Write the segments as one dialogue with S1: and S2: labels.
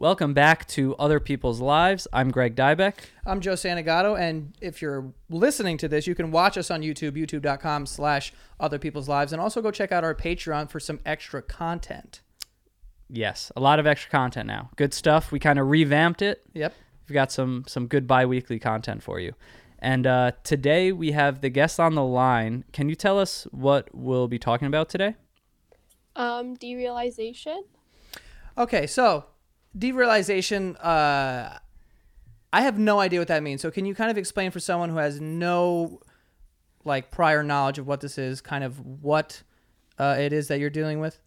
S1: Welcome back to Other People's Lives. I'm Greg Dybec.
S2: I'm Joe Santagato, and if you're listening to this, you can watch us on YouTube, youtube.com slash other people's lives, and also go check out our Patreon for some extra content.
S1: Yes, a lot of extra content now. Good stuff. We kind of revamped it.
S2: Yep.
S1: We've got some some good bi-weekly content for you. And uh, today we have the guest on the line. Can you tell us what we'll be talking about today?
S3: Um, derealization.
S2: Okay, so derealization, uh, I have no idea what that means. So can you kind of explain for someone who has no like prior knowledge of what this is, kind of what uh, it is that you're dealing with?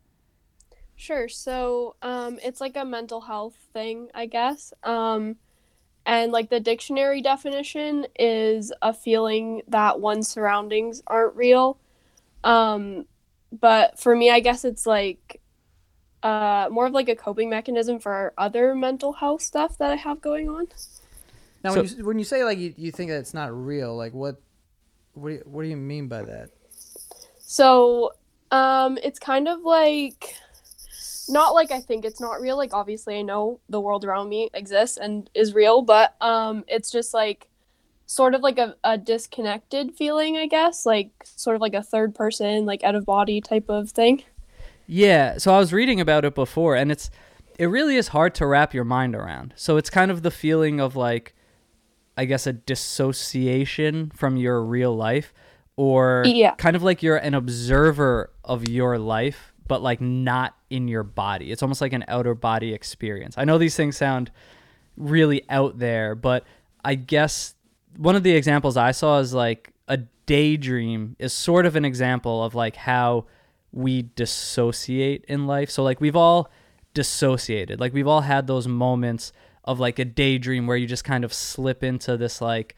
S3: Sure. So, um, it's like a mental health thing, I guess. Um, and like the dictionary definition is a feeling that one's surroundings aren't real. Um, but for me, I guess it's like uh, more of like a coping mechanism for other mental health stuff that I have going on.
S2: Now,
S1: So-
S2: when, you, when you say like you, you think that it's not real, like what, what do you, what do you mean by that?
S3: So, um, it's kind of like not like I think it's not real. Like obviously I know the world around me exists and is real, but um, it's just like sort of like a, a disconnected feeling, I guess, like sort of like a third person, like out of body type of thing.
S1: Yeah, so I was reading about it before and it's it really is hard to wrap your mind around. So it's kind of the feeling of like I guess a dissociation from your real life or
S3: Yeah.
S1: kind of like you're an observer of your life but like not in your body. It's almost like an outer body experience. I know these things sound really out there, but I guess one of the examples I saw is like a daydream is sort of an example of like how we dissociate in life. So like we've all dissociated. Like we've all had those moments of like a daydream where you just kind of slip into this like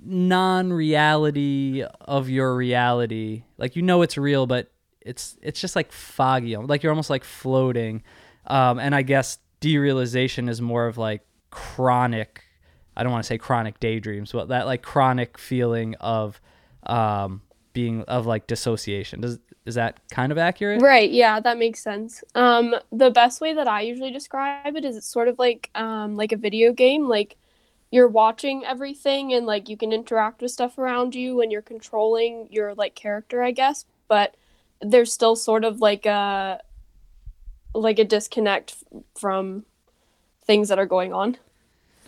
S1: non-reality of your reality. Like you know it's real but it's it's just like foggy. Like you're almost like floating. Um, and I guess derealization is more of like chronic I don't want to say chronic daydreams, but that like chronic feeling of um, being of like dissociation. Does is that kind of accurate?
S3: Right, yeah, that makes sense. Um, the best way that I usually describe it is it's sort of like um, like a video game. Like you're watching everything and like you can interact with stuff around you and you're controlling your like character, I guess. But there's still sort of like a like a disconnect f- from things that are going on.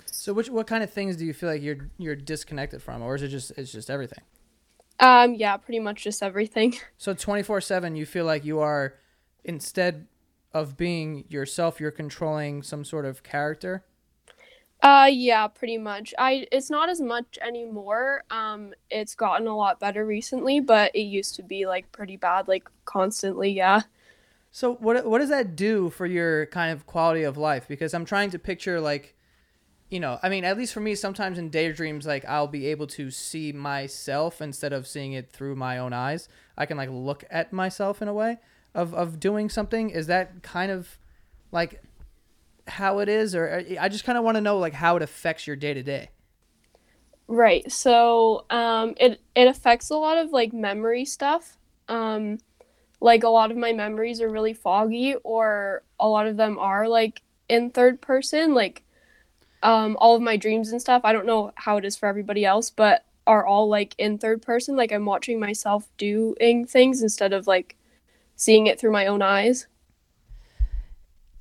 S2: So which what kind of things do you feel like you're you're disconnected from, or is it just it's just everything?
S3: Um, yeah, pretty much just everything.
S2: So twenty four seven, you feel like you are instead of being yourself, you're controlling some sort of character.
S3: Uh yeah, pretty much. I it's not as much anymore. Um it's gotten a lot better recently, but it used to be like pretty bad like constantly, yeah.
S2: So what what does that do for your kind of quality of life? Because I'm trying to picture like, you know, I mean, at least for me, sometimes in daydreams, like I'll be able to see myself instead of seeing it through my own eyes. I can like look at myself in a way of of doing something. Is that kind of like how it is, or I just kind of want to know like how it affects your day to day.
S3: Right. So, um it it affects a lot of like memory stuff. Um like a lot of my memories are really foggy or a lot of them are like in third person, like um all of my dreams and stuff. I don't know how it is for everybody else, but are all like in third person, like I'm watching myself doing things instead of like seeing it through my own eyes.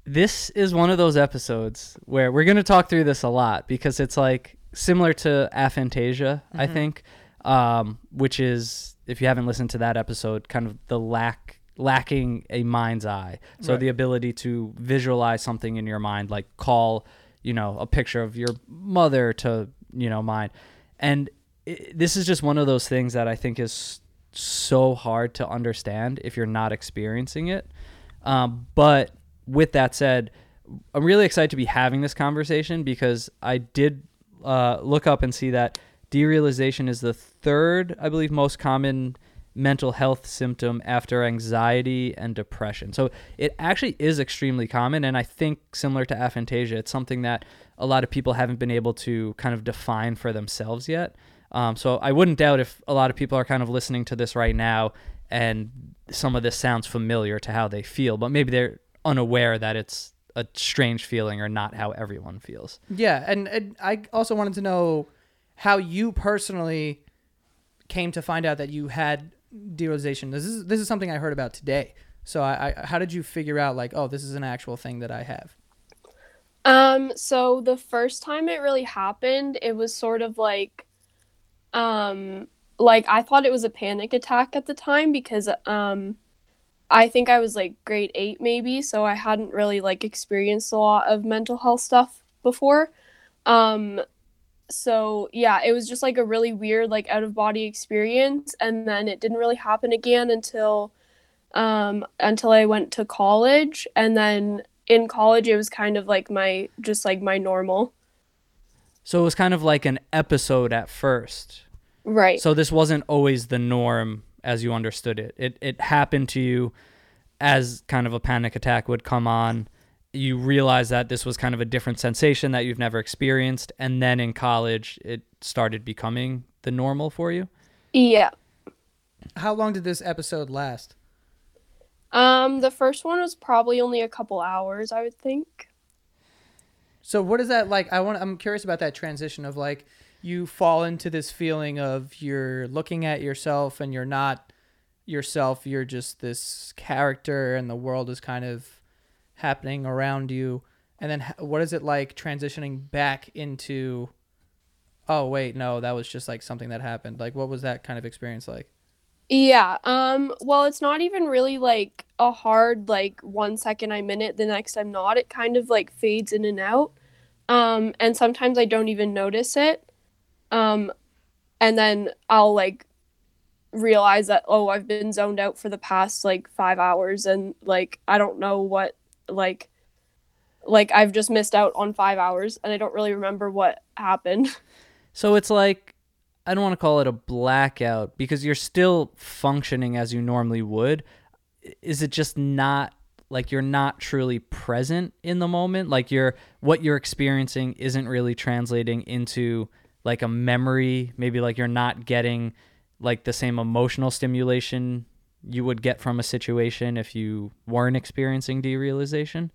S1: This is one of those episodes where we're going to talk through this a lot because it's like similar to aphantasia, I think, um, which is if you haven't listened to that episode, kind of the lack lacking a mind's eye. So
S2: Right.
S1: the ability to visualize something in your mind, like call, you know, a picture of your mother to, you know, mine. And i this is just one of those things that I think is so hard to understand if you're not experiencing it. Um, but with that said, I'm really excited to be having this conversation because I did uh, look up and see that derealization is the third, I believe, most common mental health symptom after anxiety and depression. So it actually is extremely common. And I think, similar to aphantasia, it's something that a lot of people haven't been able to kind of define for themselves yet. Um, so I wouldn't doubt if a lot of people are kind of listening to this right now and some of this sounds familiar to how they feel, but maybe they're unaware that it's a strange feeling or not how everyone feels.
S2: Yeah, and, and I also wanted to know how you personally came to find out that you had derealization. This is this is something I heard about today. So I, I how did you figure out like oh this is an actual thing that I have?
S3: Um, so the first time it really happened, it was sort of like, um, like I thought it was a panic attack at the time because, um, I think I was like grade eight maybe, so I hadn't really like experienced a lot of mental health stuff before. Um, so yeah, it was just like a really weird like out of body experience, and then it didn't really happen again until, um, until I went to college, and then in college it was kind of like my just like my normal
S1: So it was kind of like an episode at first.
S3: right
S1: So this wasn't always the norm as you understood it. It it happened to you as kind of a panic attack would come on. You realize that this was kind of a different sensation that you've never experienced and then in college it started becoming the normal for you.
S3: yeah
S2: How long did this episode last?
S3: um the first one was probably only a couple hours i would think
S2: So what is that like? I want. I'm curious about that transition of like you fall into this feeling of you're looking at yourself and you're not yourself. You're just this character, and the world is kind of happening around you. And then what is it like transitioning back into? Oh wait, no, that was just like something that happened. Like, what was that kind of experience like?
S3: yeah um well it's not even really like a hard like one second i'm in it the next i'm not it kind of like fades in and out um and sometimes i don't even notice it um and then i'll like realize that oh i've been zoned out for the past like five hours and like i don't know what like like i've just missed out on five hours and i don't really remember what happened
S1: So it's like I don't want to call it a blackout because you're still functioning as you normally would. Is it just not like you're not truly present in the moment? Like you're what you're experiencing isn't really translating into like a memory, maybe like you're not getting like the same emotional stimulation you would get from a situation if you weren't experiencing derealization.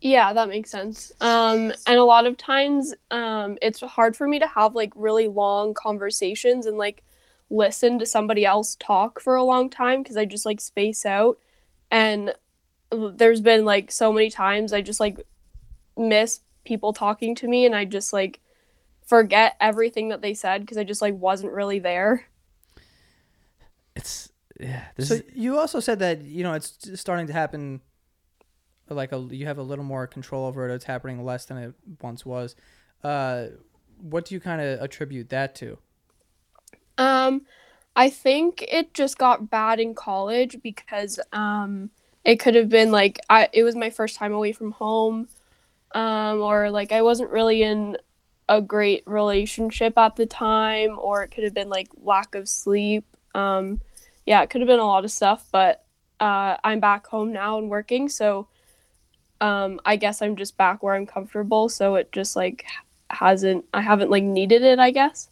S3: Yeah, that makes sense. Um, and a lot of times, um, it's hard for me to have like really long conversations and like listen to somebody else talk for a long time because I just like space out. And there's been like so many times I just like miss people talking to me and I just like forget everything that they said because I just like wasn't really there.
S1: It's yeah, this
S2: so
S1: is
S2: you also said that you know it's starting to happen like a you have a little more control over it it's happening less than it once was uh what do you kind of attribute that to
S3: Um, I think it just got bad in college because um, it could have been like I it was my first time away from home, um, or like I wasn't really in a great relationship at the time, or it could have been like lack of sleep. Um, yeah, it could have been a lot of stuff, but uh, I'm back home now and working, so um, I guess I'm just back where I'm comfortable. So it just like hasn't I haven't like needed it, I guess.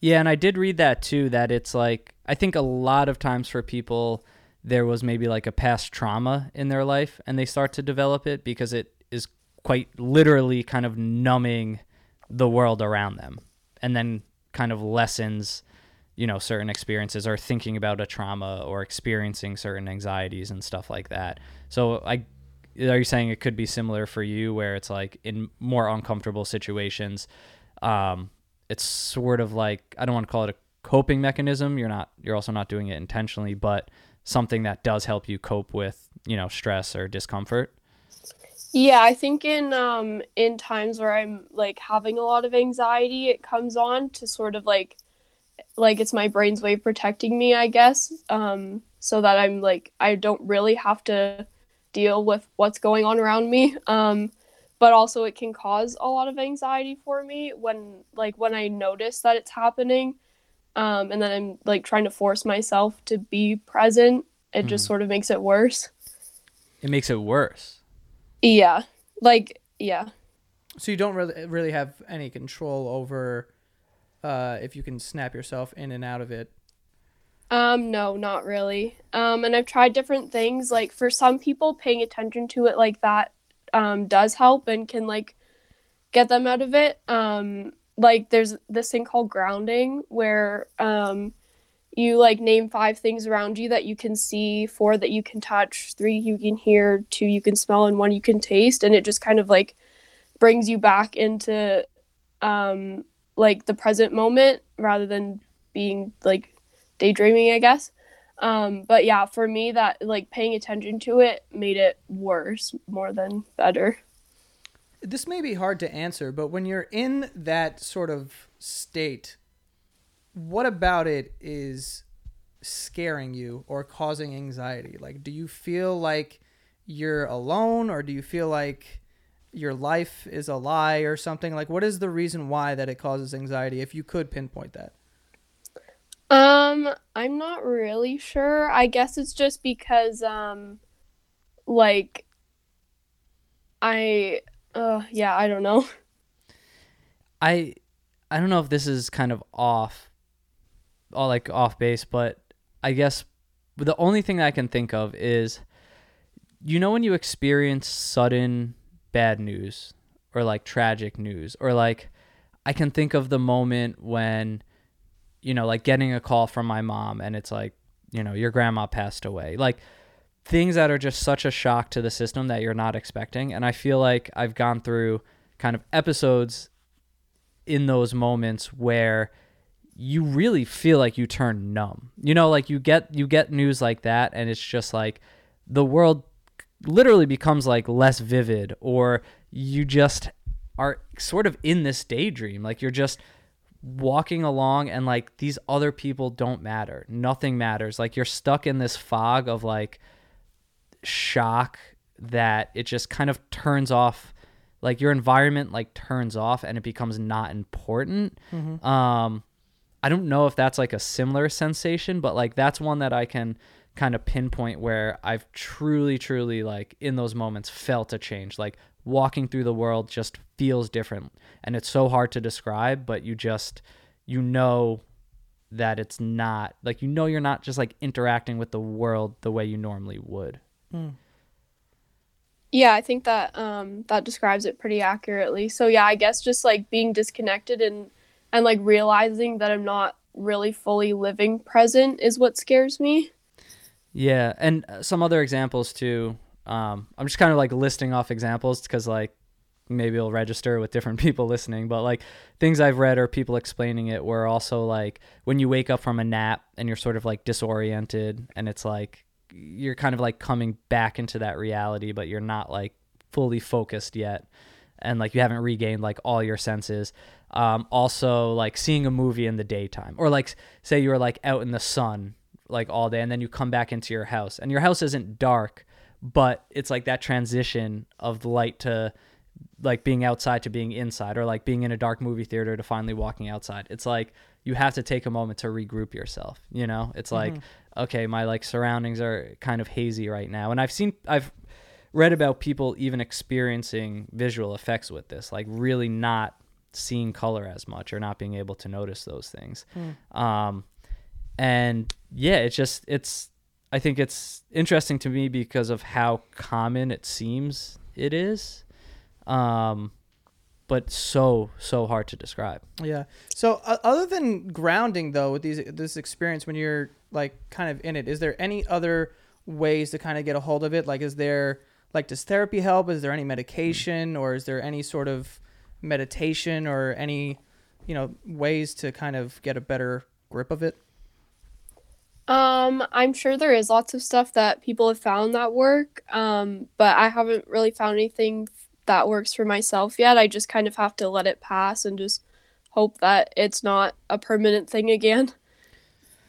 S1: Yeah, and I did read that too. That it's like I think a lot of times for people, there was maybe like a past trauma in their life, and they start to develop it because it is quite literally kind of numbing the world around them, and then kind of lessens, you know, certain experiences or thinking about a trauma or experiencing certain anxieties and stuff like that. So I. Are you saying it could be similar for you, where it's like in more uncomfortable situations, um, it's sort of like I don't want to call it a coping mechanism. You're not you're also not doing it intentionally, but something that does help you cope with, you know, stress or discomfort.
S3: Yeah, I think in um in times where I'm like having a lot of anxiety, it comes on to sort of like like it's my brain's way of protecting me, I guess. Um so that I'm like I don't really have to deal with what's going on around me. Um but also it can cause a lot of anxiety for me when like when I notice that it's happening. Um and then I'm like trying to force myself to be present. It just
S1: Mhm.
S3: sort of makes it worse.
S1: It makes it worse.
S3: Yeah. Like yeah.
S2: so you don't really really have any control over uh if you can snap yourself in and out of it
S3: Um, no, not really. Um, and I've tried different things. Like for some people, paying attention to it like that um, does help and can like get them out of it. Um, like there's this thing called grounding where um, you like name five things around you that you can see, four that you can touch, three you can hear, two you can smell, and one you can taste, and it just kind of like brings you back into um, like the present moment rather than being like daydreaming, I guess. Um, but yeah, for me, that like paying attention to it made it worse more than better.
S2: This may be hard to answer, but when you're in that sort of state, what about it is scaring you or causing anxiety? Like, do you feel like you're alone or do you feel like your life is a lie or something? Like, what is the reason why that it causes anxiety if you could pinpoint that?
S3: Um, I'm not really sure. I guess it's just because um like I uh yeah, I don't know.
S1: I I don't know if this is kind of off all like off base, but I guess the only thing I can think of is you know when you experience sudden bad news or like tragic news or like I can think of the moment when you know, like getting a call from my mom and it's like, you know, your grandma passed away. Like things that are just such a shock to the system that you're not expecting. And I feel like I've gone through kind of episodes in those moments where you really feel like you turn numb. You know, like you get you get news like that and it's just like the world literally becomes like less vivid or you just are sort of in this daydream. Like you're just walking along and like these other people don't matter. Nothing matters. Like you're stuck in this fog of like shock that it just kind of turns off like your environment like turns off and it becomes not important.
S2: Mm-hmm.
S1: Um I don't know if that's like a similar sensation, but like that's one that I can kind of pinpoint where I've truly truly like in those moments felt a change. Like walking through the world just feels different and it's so hard to describe but you just you know that it's not like you know you're not just like interacting with the world the way you normally would
S2: Hmm.
S3: Yeah, I think that um that describes it pretty accurately. So yeah, I guess just like being disconnected and and like realizing that I'm not really fully living present is what scares me.
S1: Yeah and uh, some other examples too um i'm just kind of like listing off examples because like maybe it'll register with different people listening but like things i've read or people explaining it were also like when you wake up from a nap and you're sort of like disoriented and it's like you're kind of like coming back into that reality but you're not like fully focused yet and like you haven't regained like all your senses um also like seeing a movie in the daytime or like say you were like out in the sun like all day and then you come back into your house. And your house isn't dark but it's like that transition of the light to like being outside to being inside or like being in a dark movie theater to finally walking outside. It's like you have to take a moment to regroup yourself you know? It's like okay my like surroundings are kind of hazy right now. And i've seen i've read about people even experiencing visual effects with this like really not seeing color as much or not being able to notice those things. Um and yeah it's just it's i think it's interesting to me because of how common it seems it is um but so so hard to describe
S2: Yeah. So uh, other than grounding though with these this experience when you're like kind of in it, is there any other ways to kind of get a hold of it? Like is there like does therapy help? Is there any medication or is there any sort of meditation or any you know ways to kind of get a better grip of it?
S3: Um, I'm sure there is lots of stuff that people have found that work, um, but I haven't really found anything that works for myself yet. I just kind of have to let it pass and just hope that it's not a permanent thing again.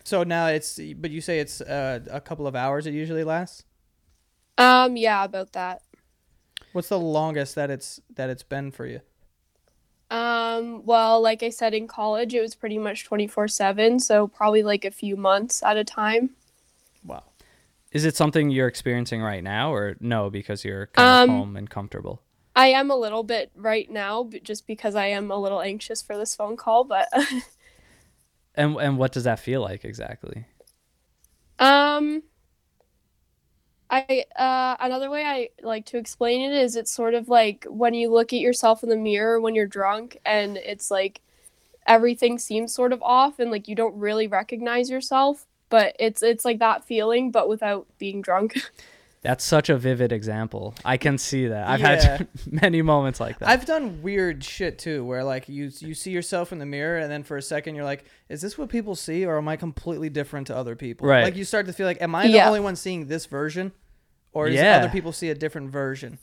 S2: So now it's but you say it's uh, a couple of hours it usually lasts?
S3: Um, yeah, about that.
S2: What's the longest that it's that it's been for you?
S3: Um, well, like I said in college, it was pretty much 24/7, so probably like a few months at a time.
S2: Wow.
S1: is it something you're experiencing right now or no because you're kind of
S3: Um,
S1: home and comfortable
S3: I am a little bit right now, but just because I am a little anxious for this phone call, but
S1: and and what does that feel like exactly
S3: um I uh another way I like to explain it is it's sort of like when you look at yourself in the mirror when you're drunk and it's like everything seems sort of off and like you don't really recognize yourself, but it's it's like that feeling but without being drunk.
S1: That's such a vivid example. I can see that. I've
S2: Yeah.
S1: had many moments like that.
S2: I've done weird shit too, where like you you see yourself in the mirror, and then for a second you're like, "Is this what people see, or am I completely different to other people?"
S1: Right.
S2: Like you start to feel like, "Am I the only one seeing this version, or does
S1: Yeah.
S2: other people see a different version?"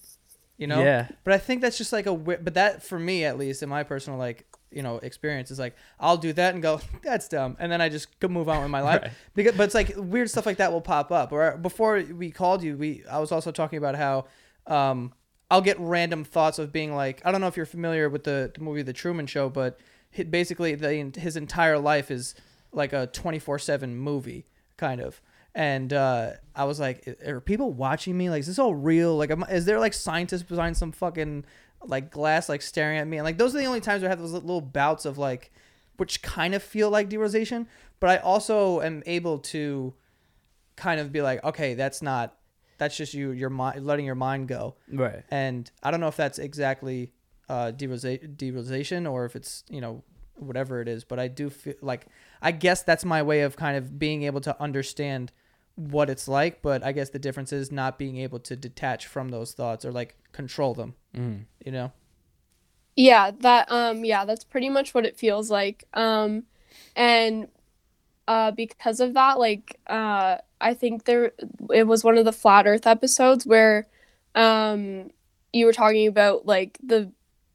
S2: You know?
S1: Yeah.
S2: But I think that's just like a. But that for me, at least in my personal like you know experience, is like I'll do that and go, "That's dumb," and then I just go move on with my life.
S1: Right.
S2: Because, but it's like weird stuff like that will pop up. Or before we called you, we I was also talking about how um, I'll get random thoughts of being like I don't know if you're familiar with the, the movie The Truman Show, but hi- basically the his entire life is like a 24 seven movie kind of. And uh, I was like, are people watching me? Like, is this all real? Like, am, is there like scientists behind some fucking like glass like staring at me? And like, those are the only times where I have those little bouts of like, which kind of feel like derealization. But I also am able to kind of be like, okay, that's not, that's just you, your mind, letting your mind go.
S1: right.
S2: And I don't know if that's exactly uh, derealiza- derealization or if it's, you know, whatever it is. But I do feel like, I guess that's my way of kind of being able to understand what it's like. But I guess the difference is not being able to detach from those thoughts or like control them,
S1: Mm.
S2: you know?
S3: Yeah, that um yeah, that's pretty much what it feels like. Um and uh because of that like uh I think there it was one of the flat earth episodes where um you were talking about like the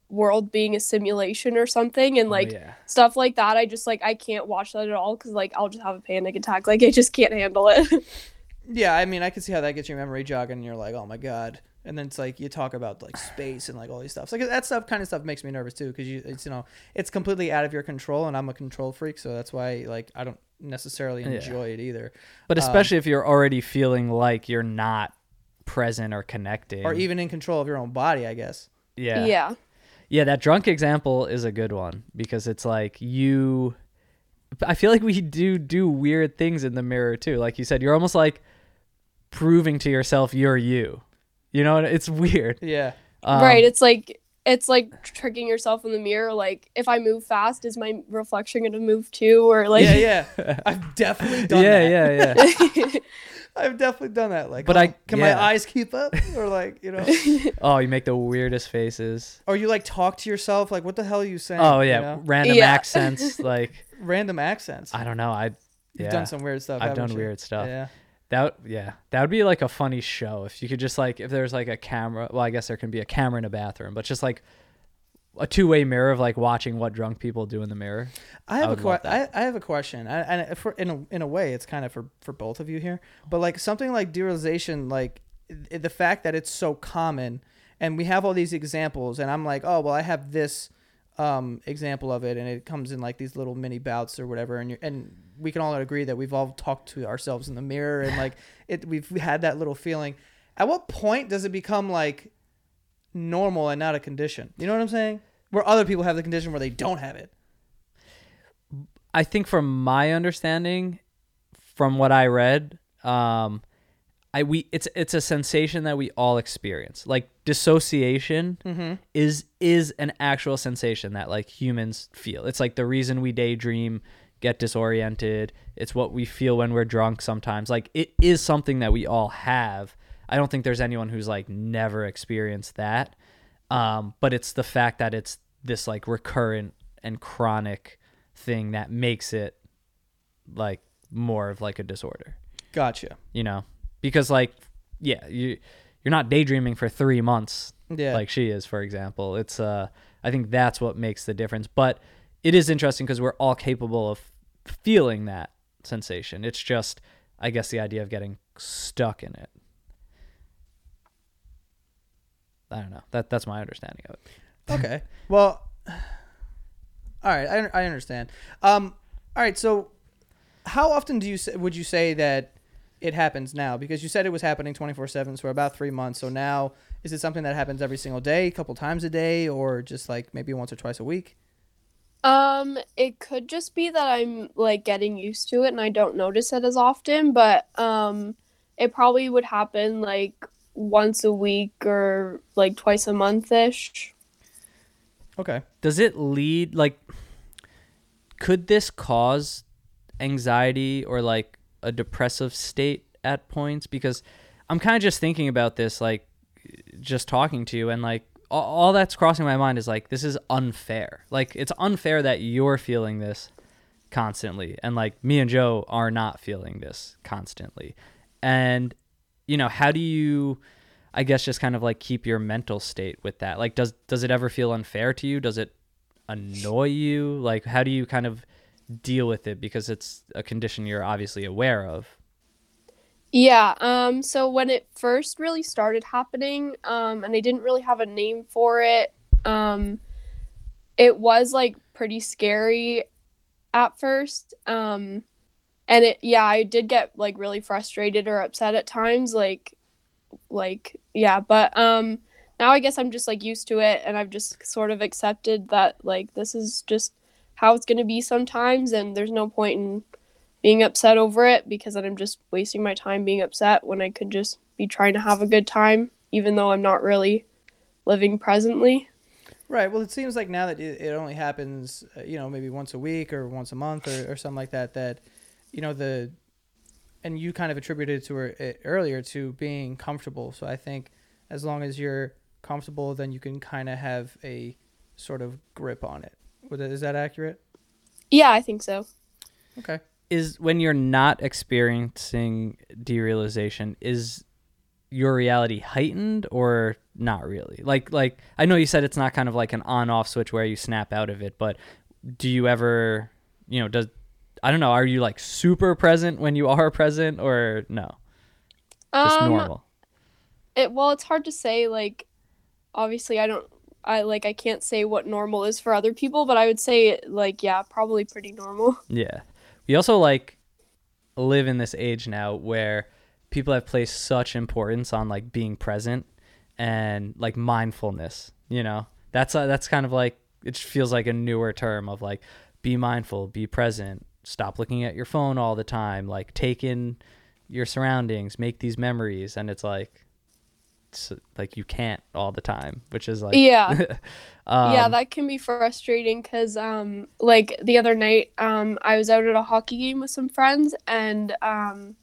S3: world being a simulation or something and like
S1: oh, yeah.
S3: stuff like that. I just like I can't watch that at all cuz like I'll just have a panic attack. Like I just can't handle it.
S2: Yeah, I mean, I can see how that gets your memory jogging, and you're like, oh my god. And then it's like you talk about like space and like all these stuff. So like that stuff, kind of stuff, makes me nervous too, because you, it's you know, it's completely out of your control, and I'm a control freak, so that's why like I don't necessarily
S1: Yeah.
S2: enjoy it either,
S1: But
S2: Um,
S1: especially if you're already feeling like you're not present or connecting.
S2: or even in control of your own body, I guess.
S1: yeah.
S3: yeah.
S1: Yeah, that drunk example is a good one because it's like you I feel like we do do weird things in the mirror too. Like you said, you're almost like proving to yourself you're you. You know, it's weird.
S2: Yeah,
S1: Um,
S3: right, it's like it's like tricking yourself in the mirror like if I move fast is my reflection going to move too or like
S2: yeah, yeah. I've definitely done
S1: yeah,
S2: that.
S1: yeah, yeah. Yeah.
S2: I've definitely done that. Like,
S1: But
S2: oh,
S1: I-
S2: can
S1: yeah.
S2: my eyes keep up, or like you know,
S1: oh, you make the weirdest faces.
S2: or you like talk to yourself, like, what the hell are you saying?
S1: Oh
S2: you
S1: yeah,
S2: know?
S1: random
S3: Yeah.
S1: accents like
S2: random accents.
S1: I don't know. I
S2: You've done some weird stuff.
S1: I've done
S2: you?
S1: weird stuff.
S2: Yeah.
S1: That yeah, that would be like a funny show if you could just like if there's like a camera. Well, I guess there can be a camera in a bathroom, but just like a two-way mirror of like watching what drunk people do in the mirror.
S2: I have
S1: I
S2: a
S1: would
S2: que- I. I have a question, and for in a, in a way, it's kind of for for both of you here. But like something like derealization, like the fact that it's so common, and we have all these examples, and I'm like, oh well, I have this um, example of it, and it comes in like these little mini bouts or whatever, and and we can all agree that we've all talked to ourselves in the mirror, and like it, we've had that little feeling. At what point does it become like normal and not a condition? You know what I'm saying? Where other people have the condition where they don't have it.
S1: I think from my understanding, from what I read, um, I we it's it's a sensation that we all experience. Like dissociation
S2: Mm-hmm.
S1: is is an actual sensation that like humans feel. It's like the reason we daydream, get disoriented. It's what we feel when we're drunk sometimes. Like it is something that we all have. I don't think there's anyone who's like never experienced that. Um, but it's the fact that it's this like recurrent and chronic thing that makes it like more of like a disorder
S2: Gotcha.
S1: you know because like yeah you you're not daydreaming for three months
S2: Yeah.
S1: like she is for example it's uh i think that's what makes the difference but it is interesting because we're all capable of feeling that sensation it's just i guess the idea of getting stuck in it i don't know that that's my understanding of it
S2: okay. Well, all right. I, I understand. Um, all right. So, how often do you say, would you say that it happens now? Because you said it was happening twenty four seven for about three months. So now, is it something that happens every single day, a couple times a day, or just like maybe once or twice a week?
S3: Um, it could just be that I'm like getting used to it and I don't notice it as often, but um it probably would happen like once a week or like twice a month ish.
S2: Okay.
S1: Does it lead like could this cause anxiety or like a depressive state at points because I'm kind of just thinking about this like just talking to you and like all, all that's crossing my mind is like this is unfair. Like it's unfair that you're feeling this constantly and like me and Joe are not feeling this constantly. And you know, how do you I guess just kind of like keep your mental state with that? Like does does it ever feel unfair to you? Does it annoy you? Like how do you kind of deal with it because it's a condition you're obviously aware of?
S3: Yeah, um so when it first really started happening, um and I didn't really have a name for it, um it was like pretty scary at first. Um and it yeah, I did get like really frustrated or upset at times like like yeah, but um now I guess I'm just like used to it and I've just sort of accepted that like this is just how it's going to be sometimes and there's no point in being upset over it because then I'm just wasting my time being upset when I could just be trying to have a good time even though I'm not really living presently.
S2: Right. Well, it seems like now that it, only happens, uh, you know, maybe once a week or once a month or, or something like that, that, you know, the, and you kind of attributed to it earlier to being comfortable. So I think as long as you're comfortable, then you can kind of have a sort of grip on it. Would that- Is that accurate?
S3: Yeah, I think so.
S2: Okay.
S1: Is when you're not experiencing derealization, is your reality heightened or not really? Like like I know you said it's not kind of like an on off switch where you snap out of it, but do you ever you know, does I don't know, are you like super present when you are present or no? Just
S3: Um
S1: normal.
S3: it well, it's hard to say like obviously I don't I like I can't say what normal is for other people, but I would say like yeah, probably pretty normal.
S1: Yeah. We also like live in this age now where people have placed such importance on like being present and like mindfulness, you know. That's uh, that's kind of like it feels like a newer term of like be mindful, be present, stop looking at your phone all the time, like take in your surroundings, make these memories and it's like it's like you can't all the time, which is like
S3: Yeah.
S1: um,
S3: yeah, that can be frustrating cuz um like the other night um I was out at a hockey game with some friends and um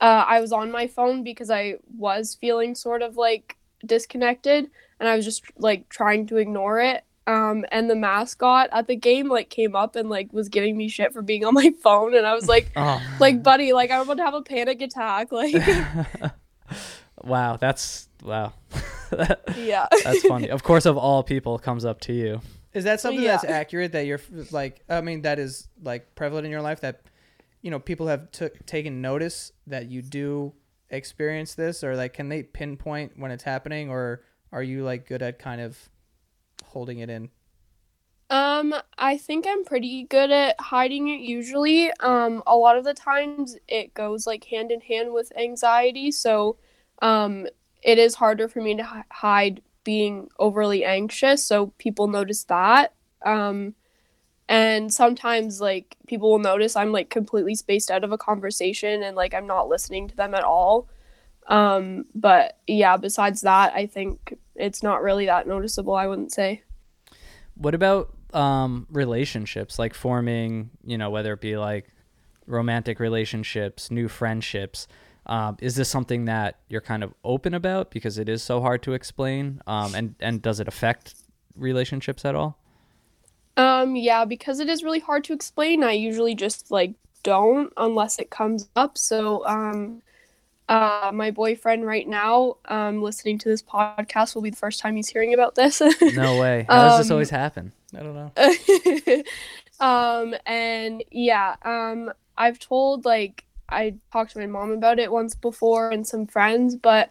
S3: uh I was on my phone because I was feeling sort of like disconnected and I was just like trying to ignore it. Um and the mascot at the game like came up and like was giving me shit for being on my phone and I was like
S1: oh.
S3: like buddy, like I'm about to have a panic attack like
S1: wow, that's wow.
S3: yeah.
S1: That's funny. Of course, of all people, comes up to you.
S2: Is that something
S3: Yeah.
S2: that's accurate that you're like, I mean, that is like prevalent in your life that, you know, people have took taken notice that you do experience this or like, can they pinpoint when it's happening or are you like good at kind of holding it in?
S3: Um, I think I'm pretty good at hiding it usually. Um, a lot of the times it goes like hand in hand with anxiety, so um, it is harder for me to hi- hide being overly anxious, so people notice that. Um, and sometimes like people will notice I'm like completely spaced out of a conversation and like I'm not listening to them at all. Um, but yeah, besides that, I think it's not really that noticeable, I wouldn't say.
S1: What about um, relationships, like forming, you know, whether it be like romantic relationships, new friendships? Um, is this something that you're kind of open about because it is so hard to explain? Um, and and does it affect relationships at all?
S3: Um, yeah, because it is really hard to explain, I usually just like don't unless it comes up. So, um, uh, my boyfriend right now, um, listening to this podcast will be the first time he's hearing about this.
S1: No way. How does this
S3: Um,
S1: always happen?
S2: I don't know.
S3: um, and yeah, um, I've told like I talked to my mom about it once before and some friends, but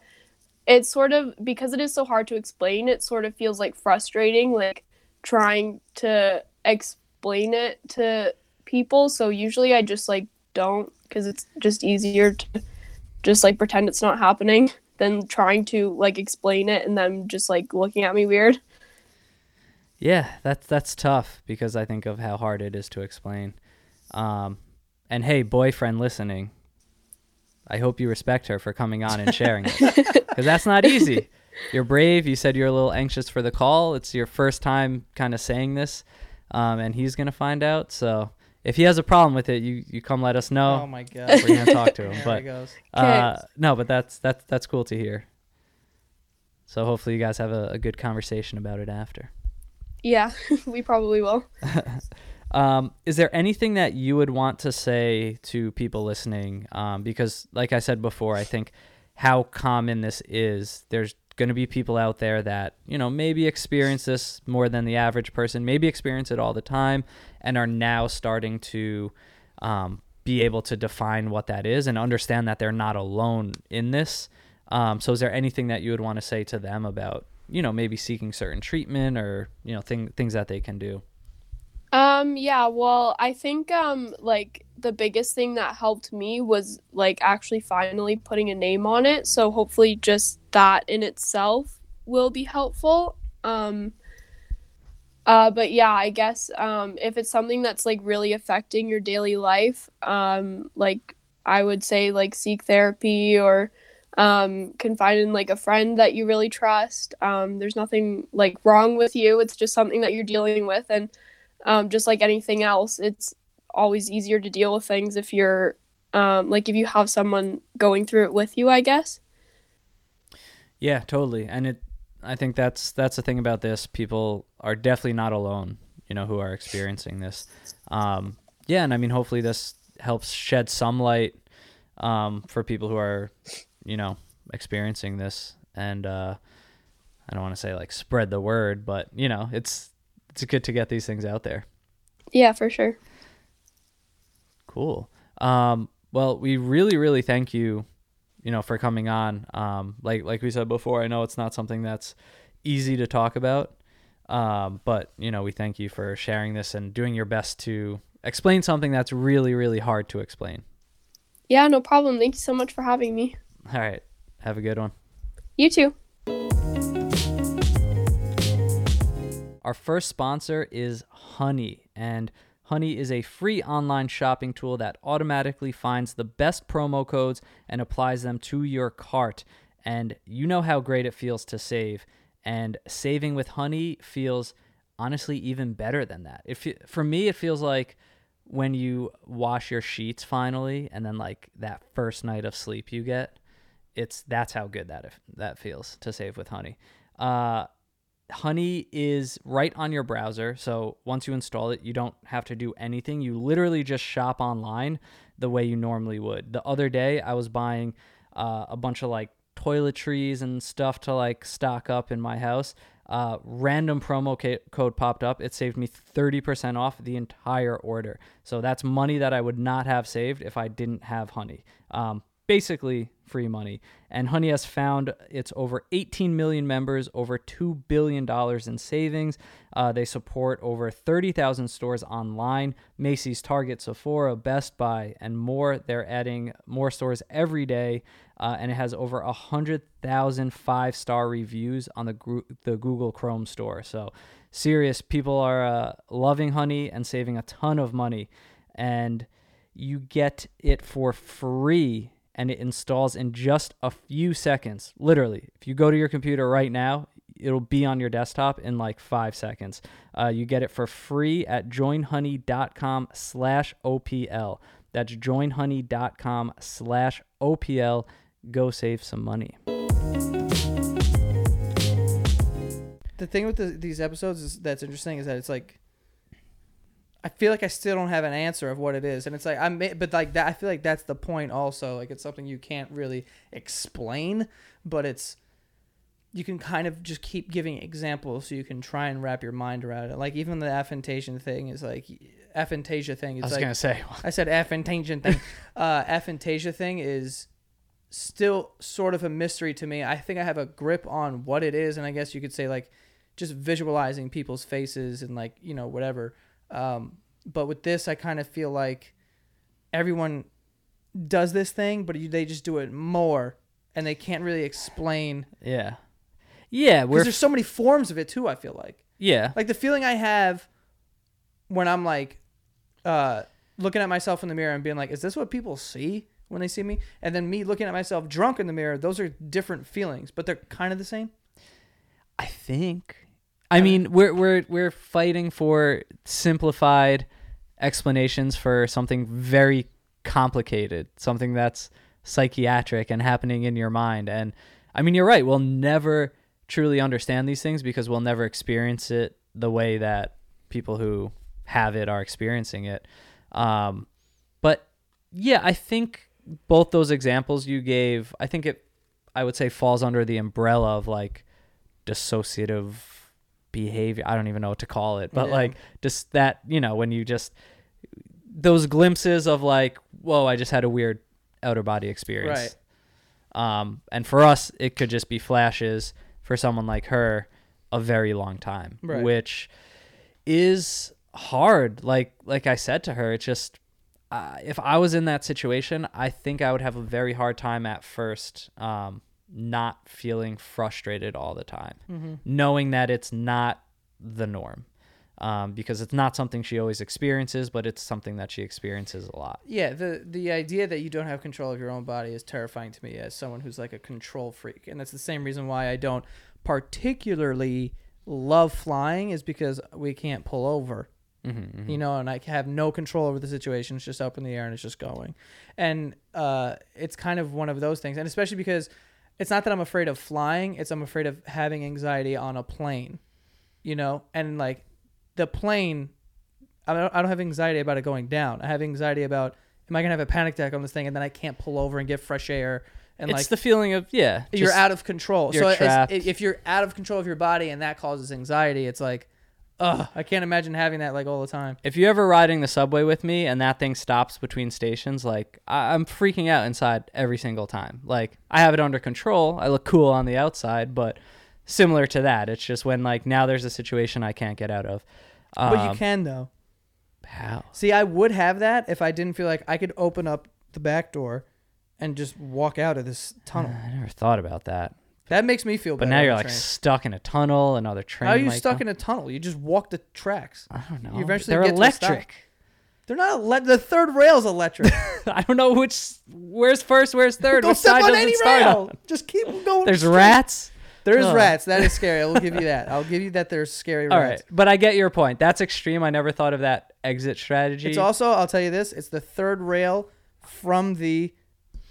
S3: it's sort of because it is so hard to explain, it sort of feels like frustrating, like trying to explain it to people. So usually I just like don't because it's just easier to just like pretend it's not happening than trying to like explain it and them just like looking at me weird.
S1: Yeah, that's that's tough because I think of how hard it is to explain. Um, and hey, boyfriend listening, I hope you respect her for coming on and sharing it because that's not easy. You're brave. You said you're a little anxious for the call. It's your first time kind of saying this, um, and he's gonna find out. So if he has a problem with it, you you come let us know.
S2: Oh my god.
S1: We're gonna talk to him.
S2: There
S1: but
S2: he goes.
S1: uh, no, but that's that's that's cool to hear. So hopefully you guys have a, a good conversation about it after.
S3: Yeah, we probably will.
S1: Um, is there anything that you would want to say to people listening? Um, because, like I said before, I think how common this is. There's going to be people out there that you know maybe experience this more than the average person, maybe experience it all the time, and are now starting to um, be able to define what that is and understand that they're not alone in this. Um, so, is there anything that you would want to say to them about you know maybe seeking certain treatment or you know thing, things that they can do?
S3: Um, yeah, well, I think um like the biggest thing that helped me was like actually finally putting a name on it. So hopefully just that in itself will be helpful. Um uh but yeah, I guess um if it's something that's like really affecting your daily life, um like I would say like seek therapy or um confide in like a friend that you really trust. Um there's nothing like wrong with you. It's just something that you're dealing with and um, just like anything else, it's always easier to deal with things if you're um, like if you have someone going through it with you, I guess.
S1: Yeah, totally. And it I think that's that's the thing about this. People are definitely not alone, you know, who are experiencing this. Um, yeah, and I mean hopefully this helps shed some light um, for people who are, you know, experiencing this and uh, I don't want to say like spread the word, but you know, it's it's good to get these things out there.
S3: Yeah, for sure.
S1: Cool. Um, well, we really, really thank you, you know, for coming on. Um, like like we said before, I know it's not something that's easy to talk about, um, but you know, we thank you for sharing this and doing your best to explain something that's really, really hard to explain.
S3: Yeah, no problem. Thank you so much for having me.
S1: All right. Have a good one.
S3: You too.
S1: Our first sponsor is Honey, and Honey is a free online shopping tool that automatically finds the best promo codes and applies them to your cart. And you know how great it feels to save, and saving with Honey feels honestly even better than that. If for me, it feels like when you wash your sheets finally, and then like that first night of sleep you get, it's that's how good that that feels to save with Honey. Uh, Honey is right on your browser. So once you install it, you don't have to do anything. You literally just shop online the way you normally would. The other day, I was buying uh, a bunch of like toiletries and stuff to like stock up in my house. Uh, random promo ca- code popped up. It saved me 30% off the entire order. So that's money that I would not have saved if I didn't have Honey. Um, basically free money. And Honey has found its over 18 million members, over $2 billion in savings. Uh, they support over 30,000 stores online Macy's, Target, Sephora, Best Buy, and more. They're adding more stores every day. Uh, and it has over 100,000 five star reviews on the, the Google Chrome store. So, serious, people are uh, loving Honey and saving a ton of money. And you get it for free and it installs in just a few seconds. Literally, if you go to your computer right now, it'll be on your desktop in like five seconds. Uh, you get it for free at joinhoney.com slash OPL. That's joinhoney.com slash OPL. Go save some money.
S2: The thing with the, these episodes is, that's interesting is that it's like I feel like I still don't have an answer of what it is, and it's like I'm, but like that. I feel like that's the point. Also, like it's something you can't really explain, but it's you can kind of just keep giving examples so you can try and wrap your mind around it. Like even the aphantasia thing is like aphantasia thing. Is
S1: I was
S2: like,
S1: gonna say.
S2: I said aphantasia thing. uh, aphantasia thing is still sort of a mystery to me. I think I have a grip on what it is, and I guess you could say like just visualizing people's faces and like you know whatever. Um, but with this, I kind of feel like everyone does this thing, but you, they just do it more, and they can't really explain.
S1: Yeah. Yeah,
S2: Because there's so many forms of it too. I feel like,
S1: yeah.
S2: like the feeling I have when I'm like, uh, looking at myself in the mirror and being like, "Is this what people see?" when they see me, and then me looking at myself drunk in the mirror. Those are different feelings, but they're kind of the same.
S1: I think. I mean, we're we're we're fighting for simplified explanations for something very complicated, something that's psychiatric and happening in your mind. And I mean, you're right. We'll never truly understand these things because we'll never experience it the way that people who have it are experiencing it. Um, but yeah, I think both those examples you gave, I think it, I would say, falls under the umbrella of like dissociative behavior. I don't even know what to call it, but
S2: Yeah.
S1: like just that, you know, when you just those glimpses of like, whoa, I just had a weird outer body experience. Right. Um, and for us, it could just be flashes. For someone like her, a very long time,
S2: Right.
S1: which is hard. Like like I said to her, it's just uh, if I was in that situation, I think I would have a very hard time at first, um, not feeling frustrated all the time,
S2: Mm-hmm.
S1: knowing that it's not the norm, um, because it's not something she always experiences, but it's something that she experiences a lot.
S2: Yeah, the the idea that you don't have control of your own body is terrifying to me as someone who's like a control freak, and that's the same reason why I don't particularly love flying is because we can't pull over.
S1: Mm-hmm,
S2: you know, and I have no control over the situation. It's just up in the air and it's just going. And uh, it's kind of one of those things. And especially because it's not that I'm afraid of flying, it's I'm afraid of having anxiety on a plane, you know? And like the plane, I don't, I don't have anxiety about it going down. I have anxiety about, am I going to have a panic attack on this thing and then I can't pull over and get fresh air? And
S1: it's
S2: like,
S1: the feeling of yeah,
S2: you're out of control.
S1: you're
S2: so it's-
S1: trapped.
S2: if you're out of control of your body and that causes anxiety, it's like, ugh, I can't imagine having that like all the time.
S1: If you're ever riding the subway with me and that thing stops between stations, like I- I'm freaking out inside every single time. Like I have it under control. I look cool on the outside, but similar to that, it's just when like now there's a situation I can't get out of. Um,
S2: But you can though.
S1: How?
S2: See, I would have that if I didn't feel like I could open up the back door and just walk out of this tunnel.
S1: I never thought about that.
S2: That makes me feel better.
S1: But
S2: better.
S1: now
S2: on
S1: you're like stuck in a tunnel. Another train.
S2: How are you
S1: might
S2: stuck
S1: come.
S2: in a tunnel? You just walk the tracks.
S1: I don't know.
S2: you eventually
S1: They're
S2: get to a stop.
S1: electric.
S2: They're not ele- the third rail's electric.
S1: I don't know which. Where's first? Where's 3rd
S2: Don't
S1: which
S2: step
S1: side
S2: on
S1: does
S2: any
S1: it start
S2: rail.
S1: on?
S2: Just keep going.
S1: There's
S2: straight.
S1: rats.
S2: There is
S1: Ugh.
S2: rats. That is scary. I will give you that. I'll give you that. There's scary
S1: All
S2: rats.
S1: right, but I get your point. That's extreme. I never thought of that exit strategy.
S2: It's also. I'll tell you this. It's the third rail from the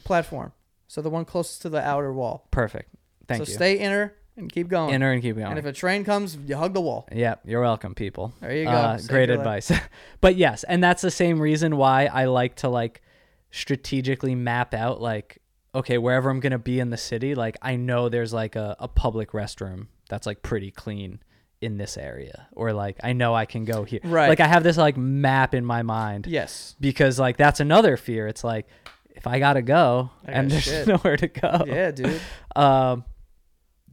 S2: platform. So the one closest to the outer wall.
S1: perfect. Thank
S2: so
S1: you.
S2: stay inner and keep going.
S1: Inner and keep going.
S2: And if a train comes, you hug the wall.
S1: Yep, you're welcome, people.
S2: There you go.
S1: Uh, great advice. but yes, and that's the same reason why I like to like strategically map out like okay, wherever I'm gonna be in the city, like I know there's like a, a public restroom that's like pretty clean in this area. Or like I know I can go here.
S2: Right.
S1: Like I have this like map in my mind.
S2: Yes.
S1: Because like that's another fear. It's like if I gotta go
S2: I
S1: and there's
S2: shit.
S1: nowhere to go.
S2: Yeah, dude.
S1: Um,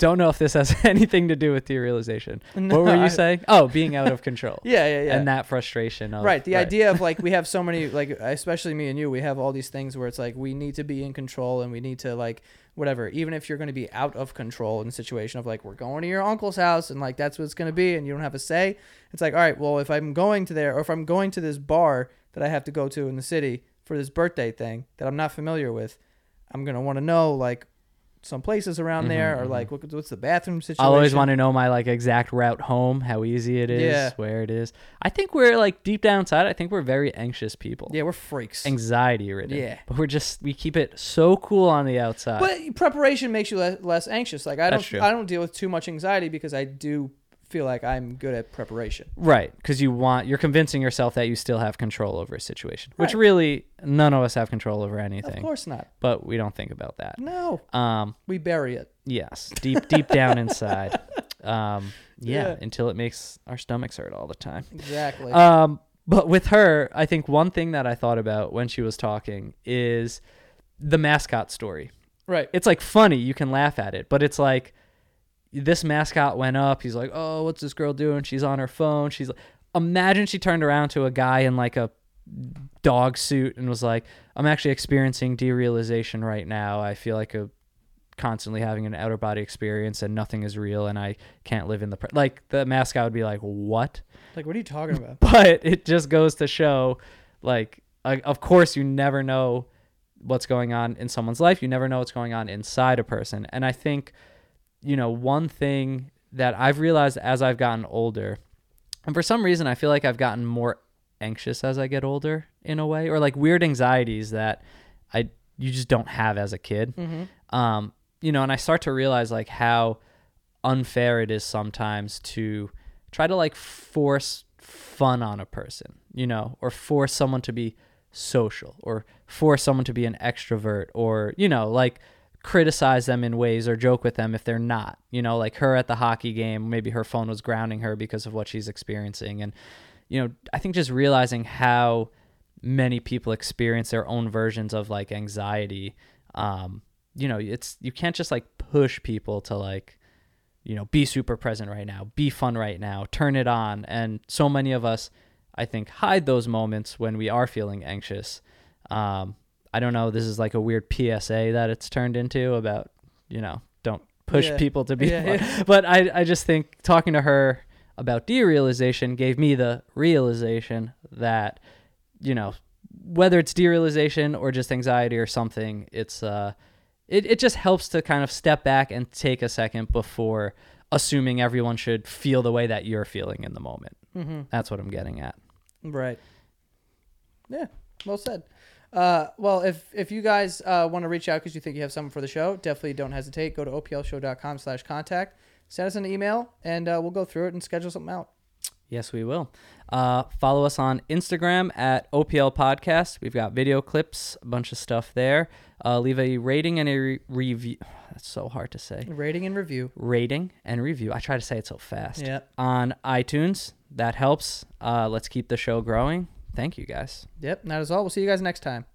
S1: don't know if this has anything to do with derealization.
S2: No,
S1: what were you
S2: I-
S1: saying? Oh, being out of control.
S2: Yeah, yeah, yeah.
S1: And that frustration of
S2: right. The idea of like we have so many like especially me and you, we have all these things where it's like we need to be in control and we need to like whatever. Even if you're going to be out of control in the situation of like we're going to your uncle's house and like that's what it's going to be and you don't have a say. It's like all right, well if I'm going to there or if I'm going to this bar that I have to go to in the city for this birthday thing that I'm not familiar with, I'm gonna want to know like some places around there or
S1: mhm.
S2: like what, what's the bathroom situation.
S1: I'll always want to know my like exact route home, how easy it is,
S2: Yeah.
S1: where it is. I think we're like deep down inside. I think we're very anxious people.
S2: Yeah, we're freaks.
S1: Anxiety ridden.
S2: Yeah.
S1: But we're just we keep it so cool on the outside.
S2: But preparation makes you le- less anxious. Like I
S1: That's
S2: don't,
S1: true.
S2: I don't deal with too much anxiety because I do feel like I'm good at preparation.
S1: right, because you want you're convincing yourself that you still have control over a situation, which
S2: Right.
S1: really none of us have control over anything.
S2: Of course not.
S1: But we don't think about that.
S2: No,
S1: Um,
S2: we bury it.
S1: Yes, deep deep down inside. Um, yeah,
S2: Yeah.
S1: until it makes our stomachs hurt all the time.
S2: Exactly.
S1: Um, but with her, I think one thing that I thought about when she was talking is the mascot story.
S2: right.
S1: It's like funny, you can laugh at it, but it's like this mascot went up. He's like, "Oh, what's this girl doing? She's on her phone." She's like, imagine she turned around to a guy in like a dog suit and was like, "I'm actually experiencing derealization right now. I feel like a constantly having an outer body experience and nothing is real and I can't live in the pre-. like the mascot would be like, "What?"
S2: Like, what are you talking about?
S1: but it just goes to show like uh, of course you never know what's going on in someone's life. You never know what's going on inside a person. And I think, you know, one thing that I've realized as I've gotten older, and for some reason, I feel like I've gotten more anxious as I get older in a way, or like weird anxieties that I you just don't have as a kid.
S2: Mm-hmm.
S1: Um, you know, and I start to realize like how unfair it is sometimes to try to like force fun on a person, you know, or force someone to be social or force someone to be an extrovert or, you know, like criticize them in ways or joke with them if they're not. You know, like her at the hockey game, maybe her phone was grounding her because of what she's experiencing. And, you know, I think just realizing how many people experience their own versions of like anxiety. Um, you know, it's you can't just like push people to like, you know, be super present right now, be fun right now, turn it on. And so many of us, I think, hide those moments when we are feeling anxious. Um, I don't know. This is like a weird PSA that it's turned into about, you know, don't push
S2: Yeah.
S1: people to be
S2: Yeah,
S1: fun. But I, I just think talking to her about derealization gave me the realization that, you know, whether it's derealization or just anxiety or something, it's uh, it, it just helps to kind of step back and take a second before assuming everyone should feel the way that you're feeling in the moment.
S2: Mm-hmm.
S1: That's what I'm getting at.
S2: Right. Yeah. Well said. Uh, well, if if you guys uh, want to reach out because you think you have something for the show, definitely don't hesitate. Go to oplshow.com slash contact. Send us an email, and uh, we'll go through it and schedule something out.
S1: Yes, we will. Uh, follow us on Instagram at OPL Podcast. We've got video clips, a bunch of stuff there. Uh, leave a rating and a re- review. That's so hard to say.
S2: Rating and review.
S1: Rating and review. I try to say it so fast.
S2: Yeah.
S1: On iTunes. That helps. Uh, let's keep the show growing. Thank you guys.
S2: Yep. That is all. We'll see you guys next time.